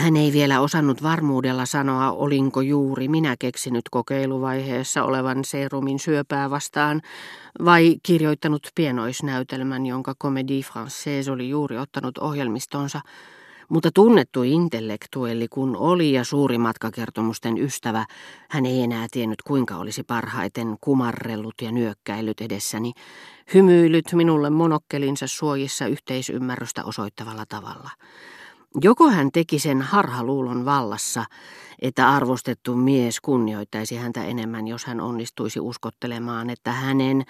Hän ei vielä osannut varmuudella sanoa, olinko juuri minä keksinyt kokeiluvaiheessa olevan serumin syöpää vastaan, vai kirjoittanut pienoisnäytelmän, jonka Comédie Française oli juuri ottanut ohjelmistonsa, mutta tunnettu intellektuelli kun oli ja suuri matkakertomusten ystävä, hän ei enää tiennyt kuinka olisi parhaiten kumarrellut ja nyökkäillyt edessäni, hymyilyt minulle monokkelinsa suojissa yhteisymmärrystä osoittavalla tavalla. Joko hän teki sen harhaluulon vallassa, että arvostettu mies kunnioittaisi häntä enemmän, jos hän onnistuisi uskottelemaan, että hänen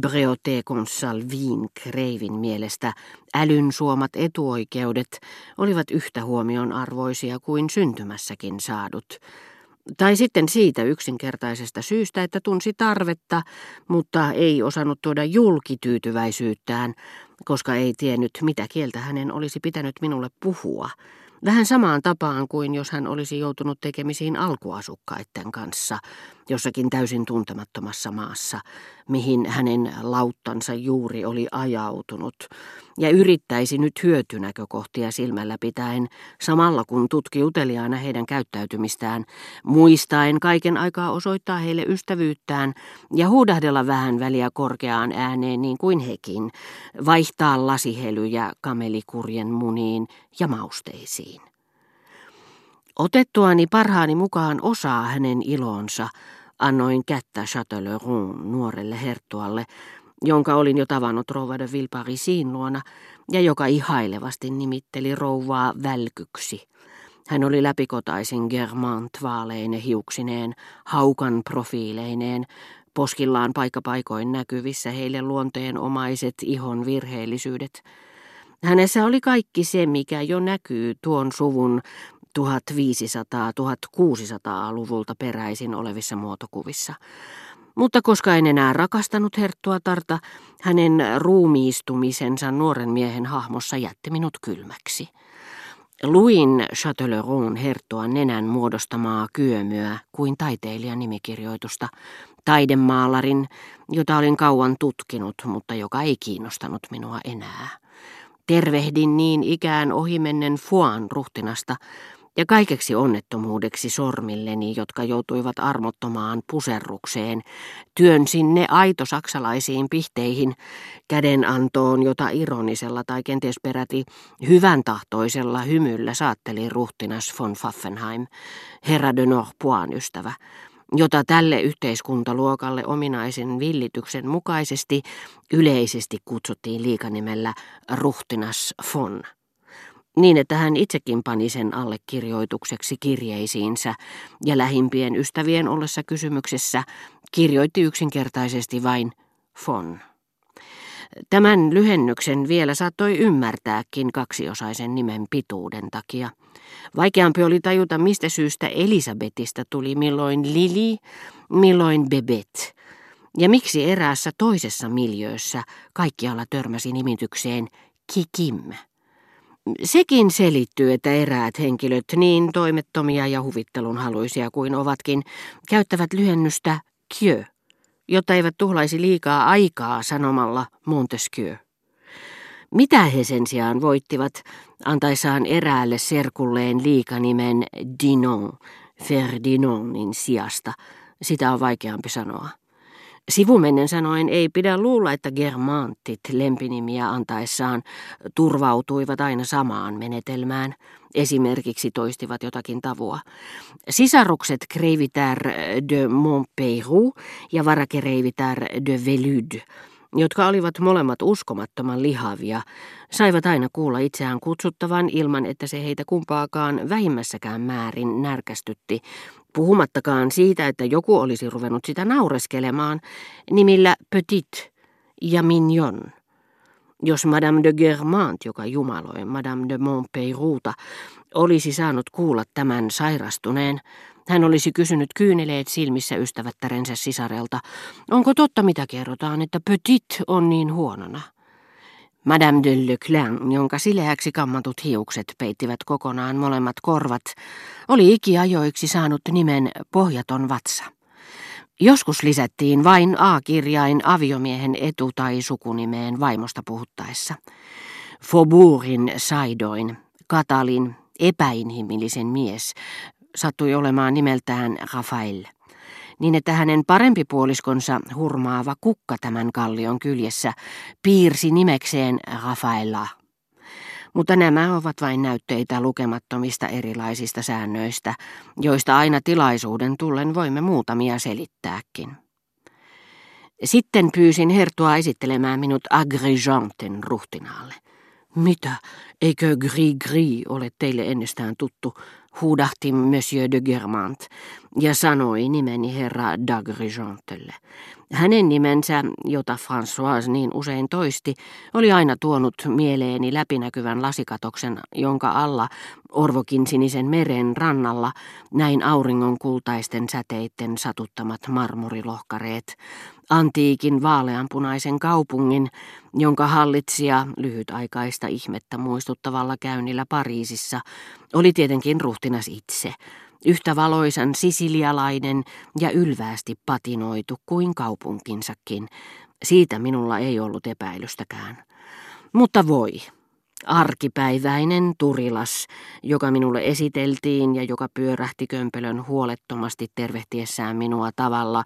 Breote Consalvin kreivin mielestä älyn suomat etuoikeudet olivat yhtä huomion arvoisia kuin syntymässäkin saadut. Tai sitten siitä yksinkertaisesta syystä, että tunsi tarvetta, mutta ei osannut tuoda julkityytyväisyyttään, koska ei tiennyt, mitä kieltä hänen olisi pitänyt minulle puhua. Vähän samaan tapaan kuin jos hän olisi joutunut tekemisiin alkuasukkaiden kanssa jossakin täysin tuntemattomassa maassa, mihin hänen lauttansa juuri oli ajautunut, ja yrittäisi nyt hyötynäkökohtia silmällä pitäen, samalla kun tutki uteliaana heidän käyttäytymistään, muistaen kaiken aikaa osoittaa heille ystävyyttään ja huudahdella vähän väliä korkeaan ääneen niin kuin hekin, vaihtaa lasihelyjä kamelikurjen muniin ja mausteisiin. Otettuani parhaani mukaan osaa hänen ilonsa, annoin kättä Châtelleraun nuorelle herttualle, jonka olin jo tavannut rouva de Villeparisin luona, ja joka ihailevasti nimitteli rouvaa välkyksi. Hän oli läpikotaisin Germant vaaleine hiuksineen, haukan profiileineen, poskillaan paikkapaikoin näkyvissä heille luonteen omaiset ihon virheellisyydet. Hänessä oli kaikki se, mikä jo näkyy tuon suvun 1500-1600-luvulta peräisin olevissa muotokuvissa. Mutta koska en enää rakastanut Tarta, hänen ruumiistumisensa nuoren miehen hahmossa jätti minut kylmäksi. Luin Châtelleraun herttua nenän muodostamaa kyömyä kuin taiteilijan nimikirjoitusta, taidemaalarin, jota olin kauan tutkinut, mutta joka ei kiinnostanut minua enää. Tervehdin niin ikään ohimennen Fuan ruhtinasta, ja kaikeksi onnettomuudeksi sormilleni, jotka joutuivat armottomaan puserrukseen, työn sinne aito saksalaisiin pihteihin, kädenantoon, jota ironisella tai kenties peräti hyvän tahtoisella hymyllä saatteli ruhtinas von Pfaffenheim, herra de Norpoin ystävä, jota tälle yhteiskuntaluokalle ominaisen villityksen mukaisesti yleisesti kutsuttiin liikanimellä ruhtinas von niin että hän itsekin pani sen allekirjoitukseksi kirjeisiinsä ja lähimpien ystävien ollessa kysymyksessä kirjoitti yksinkertaisesti vain von. Tämän lyhennyksen vielä saattoi ymmärtääkin kaksiosaisen nimen pituuden takia. Vaikeampi oli tajuta, mistä syystä Elisabetista tuli milloin Lili, milloin Bebet, ja miksi eräässä toisessa miljöössä kaikkialla törmäsi nimitykseen Kikim. Sekin selittyy, että eräät henkilöt, niin toimettomia ja huvittelun haluisia kuin ovatkin, käyttävät lyhennystä Kieu, jotta eivät tuhlaisi liikaa aikaa sanomalla Montesquieu. Mitä he sen sijaan voittivat, antaissaan eräälle serkulleen liikanimen Dinon, Ferdinandin sijasta, sitä on vaikeampi sanoa. Sivumennen sanoen ei pidä luulla, että germantit lempinimiä antaessaan turvautuivat aina samaan menetelmään. Esimerkiksi toistivat jotakin tavua. Sisarukset Kreivitär de Montpeyroux ja varakereivitär de Velude jotka olivat molemmat uskomattoman lihavia, saivat aina kuulla itseään kutsuttavan ilman, että se heitä kumpaakaan vähimmässäkään määrin närkästytti, puhumattakaan siitä, että joku olisi ruvennut sitä naureskelemaan nimillä Petit ja Mignon. Jos Madame de Germant, joka jumaloi Madame de Montpeyrouta, olisi saanut kuulla tämän sairastuneen, hän olisi kysynyt kyyneleet silmissä ystävättärensä sisarelta, onko totta mitä kerrotaan, että Petit on niin huonona. Madame de Leclerc, jonka sileäksi kammatut hiukset peittivät kokonaan molemmat korvat, oli ikiajoiksi saanut nimen Pohjaton vatsa. Joskus lisättiin vain A-kirjain aviomiehen etu- tai sukunimeen vaimosta puhuttaessa. Faubourgin Saidoin, Katalin, epäinhimillisen mies sattui olemaan nimeltään Rafael, niin että hänen parempi puoliskonsa hurmaava kukka tämän kallion kyljessä piirsi nimekseen Rafaela. Mutta nämä ovat vain näytteitä lukemattomista erilaisista säännöistä, joista aina tilaisuuden tullen voimme muutamia selittääkin. Sitten pyysin Hertua esittelemään minut Agrijanten ruhtinaalle. Mitä, eikö Gris Gris ole teille ennestään tuttu, huudahti Monsieur de Germant ja sanoi nimeni herra d'Agrigentelle. Hänen nimensä, jota François niin usein toisti, oli aina tuonut mieleeni läpinäkyvän lasikatoksen, jonka alla Orvokin sinisen meren rannalla näin auringon kultaisten säteitten satuttamat marmorilohkareet, antiikin vaaleanpunaisen kaupungin, jonka hallitsija lyhytaikaista ihmettä muistuttavalla käynnillä Pariisissa oli tietenkin ruhtinas itse, yhtä valoisan sisilialainen ja ylväästi patinoitu kuin kaupunkinsakin. Siitä minulla ei ollut epäilystäkään. Mutta voi, Arkipäiväinen turilas, joka minulle esiteltiin ja joka pyörähti kömpelön huolettomasti tervehtiessään minua tavalla,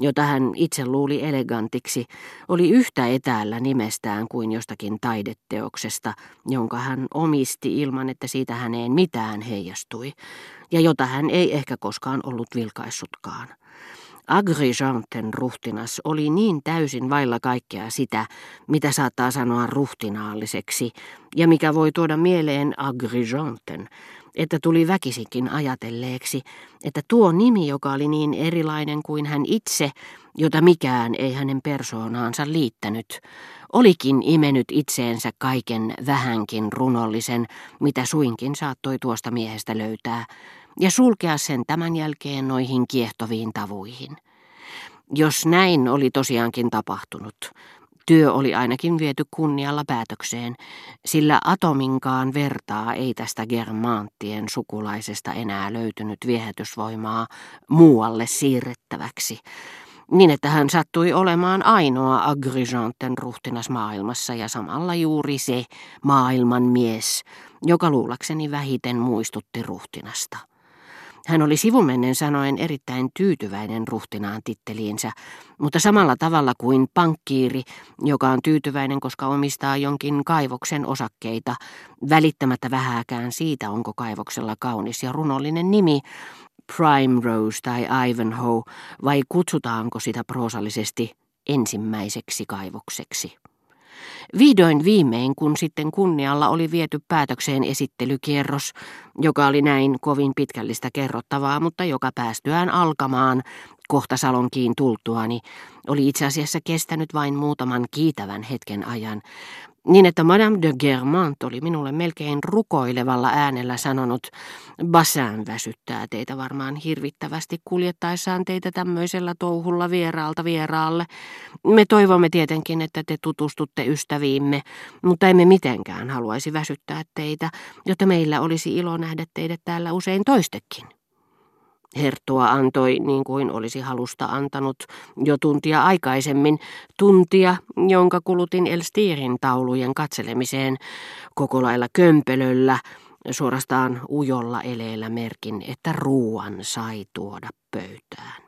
jota hän itse luuli elegantiksi, oli yhtä etäällä nimestään kuin jostakin taideteoksesta, jonka hän omisti ilman, että siitä häneen mitään heijastui, ja jota hän ei ehkä koskaan ollut vilkaissutkaan. Agrijanten ruhtinas oli niin täysin vailla kaikkea sitä, mitä saattaa sanoa ruhtinaalliseksi, ja mikä voi tuoda mieleen Agrijanten, että tuli väkisinkin ajatelleeksi, että tuo nimi, joka oli niin erilainen kuin hän itse, jota mikään ei hänen persoonaansa liittänyt, olikin imenyt itseensä kaiken vähänkin runollisen, mitä suinkin saattoi tuosta miehestä löytää, ja sulkea sen tämän jälkeen noihin kiehtoviin tavuihin. Jos näin oli tosiaankin tapahtunut, työ oli ainakin viety kunnialla päätökseen, sillä atominkaan vertaa ei tästä Germanttien sukulaisesta enää löytynyt viehätysvoimaa muualle siirrettäväksi, niin että hän sattui olemaan ainoa Agrijanten ruhtinas maailmassa ja samalla juuri se maailman mies, joka luulakseni vähiten muistutti ruhtinasta. Hän oli sivumennen sanoen erittäin tyytyväinen ruhtinaan titteliinsä, mutta samalla tavalla kuin pankkiiri, joka on tyytyväinen, koska omistaa jonkin kaivoksen osakkeita, välittämättä vähääkään siitä, onko kaivoksella kaunis ja runollinen nimi, Prime Rose tai Ivanhoe, vai kutsutaanko sitä proosallisesti ensimmäiseksi kaivokseksi. Vihdoin viimein, kun sitten kunnialla oli viety päätökseen esittelykierros, joka oli näin kovin pitkällistä kerrottavaa, mutta joka päästyään alkamaan kohta Salonkiin tultuani, oli itse asiassa kestänyt vain muutaman kiitävän hetken ajan, niin että Madame de Germant oli minulle melkein rukoilevalla äänellä sanonut, Bassin väsyttää teitä varmaan hirvittävästi kuljettaessaan teitä tämmöisellä touhulla vieraalta vieraalle. Me toivomme tietenkin, että te tutustutte ystäviimme, mutta emme mitenkään haluaisi väsyttää teitä, jotta meillä olisi ilo nähdä teidät täällä usein toistekin. Herttua antoi, niin kuin olisi halusta antanut jo tuntia aikaisemmin, tuntia, jonka kulutin Elstirin taulujen katselemiseen koko lailla kömpelöllä, suorastaan ujolla eleellä merkin, että ruuan sai tuoda pöytään.